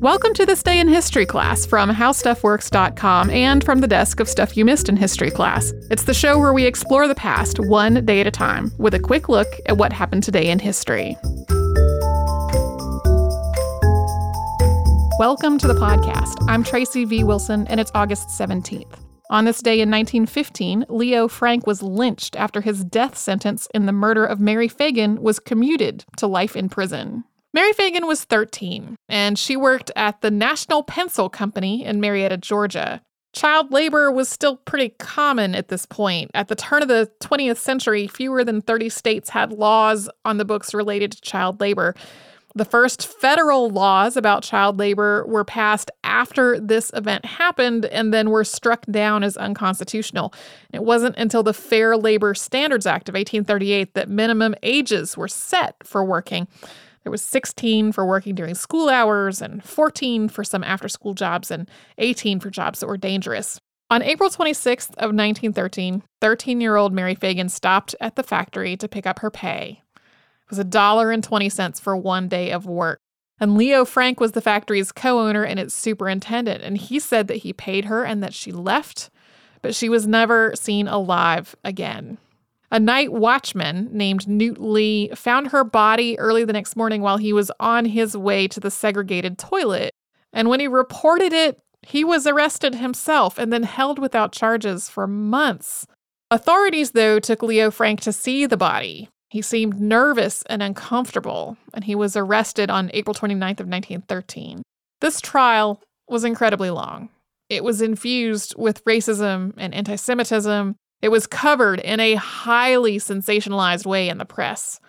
Welcome to this day in history class from howstuffworks.com and from the desk of Stuff You Missed in History class. It's the show where we explore the past one day at a time with a quick look at what happened today in history. Welcome to the podcast. I'm Tracy V. Wilson, and it's August 17th. On this day in 1915, Leo Frank was lynched after his death sentence in the murder of Mary Phagan was commuted to life in prison. Mary Phagan was 13, and she worked at the National Pencil Company in Marietta, Georgia. Child labor was still pretty common at this point. At the turn of the 20th century, fewer than 30 states had laws on the books related to child labor. The first federal laws about child labor were passed after this event happened and then were struck down as unconstitutional. It wasn't until the Fair Labor Standards Act of 1838 that minimum ages were set for working. There was 16 for working during school hours and 14 for some after school jobs and 18 for jobs that were dangerous. On April 26th of 1913, 13-year-old Mary Phagan stopped at the factory to pick up her pay. It was a dollar and 20 cents for one day of work. And Leo Frank was the factory's co-owner and its superintendent, and he said that he paid her and that she left, but she was never seen alive again. A night watchman named Newt Lee found her body early the next morning while he was on his way to the segregated toilet. And when he reported it, he was arrested himself and then held without charges for months. Authorities, though, took Leo Frank to see the body. He seemed nervous and uncomfortable, and he was arrested on April 29th of 1913. This trial was incredibly long. It was infused with racism and anti-Semitism, it was covered in a highly sensationalized way in the press.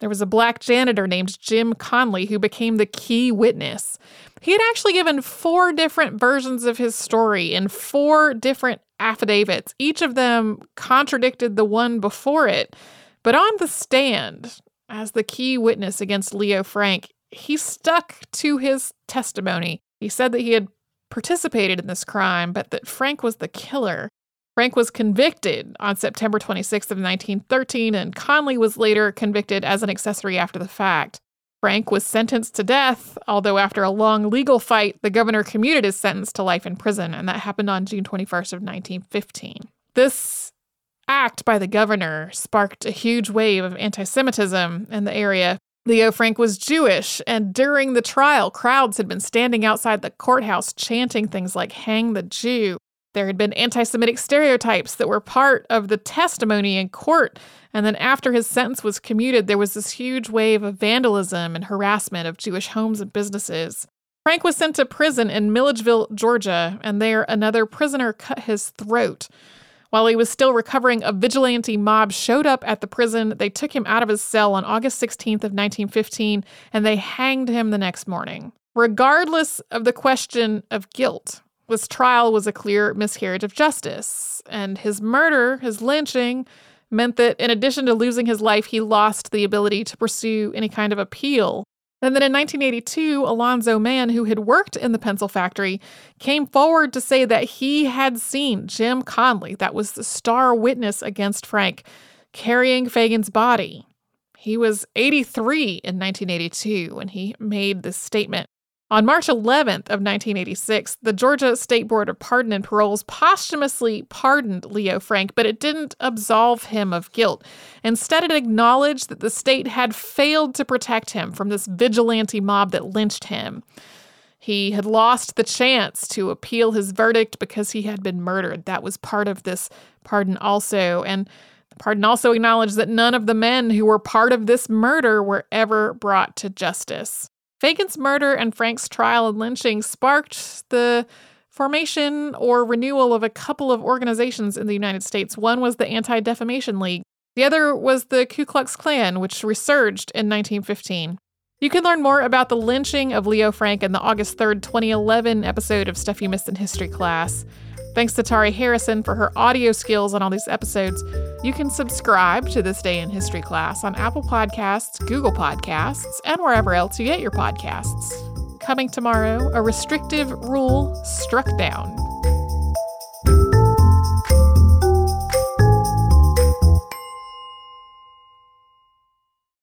There was a black janitor named Jim Conley who became the key witness. He had actually given four different versions of his story in four different affidavits. Each of them contradicted the one before it. But on the stand, as the key witness against Leo Frank, he stuck to his testimony. He said that he had participated in this crime, but that Frank was the killer. Frank was convicted on September 26th of 1913 and Conley was later convicted as an accessory after the fact. Frank was sentenced to death, although after a long legal fight, the governor commuted his sentence to life in prison, and that happened on June 21st of 1915. This act by the governor sparked a huge wave of anti-Semitism in the area. Leo Frank was Jewish, and during the trial, crowds had been standing outside the courthouse chanting things like "Hang the Jew." There had been anti Semitic stereotypes that were part of the testimony in court. And then after his sentence was commuted, there was this huge wave of vandalism and harassment of Jewish homes and businesses. Frank was sent to prison in Milledgeville, Georgia, and there another prisoner cut his throat. While he was still recovering, a vigilante mob showed up at the prison. They took him out of his cell on August 16th of 1915 and they hanged him the next morning. Regardless of the question of guilt, this trial was a clear miscarriage of justice, and his murder, his lynching, meant that in addition to losing his life, he lost the ability to pursue any kind of appeal. And then in 1982, Alonzo Mann, who had worked in the pencil factory, came forward to say that he had seen Jim Conley, that was the star witness against Frank, carrying Phagan's body. He was 83 in 1982 when he made this statement. On March 11th of 1986, the Georgia State Board of Pardon and Paroles posthumously pardoned Leo Frank, but it didn't absolve him of guilt. Instead, it acknowledged that the state had failed to protect him from this vigilante mob that lynched him. He had lost the chance to appeal his verdict because he had been murdered. That was part of this pardon, also. And the pardon also acknowledged that none of the men who were part of this murder were ever brought to justice. Phagan's murder and Frank's trial and lynching sparked the formation or renewal of a couple of organizations in the United States. One was the Anti Defamation League, the other was the Ku Klux Klan, which resurged in 1915. You can learn more about the lynching of Leo Frank in the August 3rd, 2011 episode of Stuff You Missed in History class. Thanks to Tari Harrison for her audio skills on all these episodes. You can subscribe to This Day in History class on Apple Podcasts, Google Podcasts, and wherever else you get your podcasts. Coming tomorrow, a restrictive rule struck down.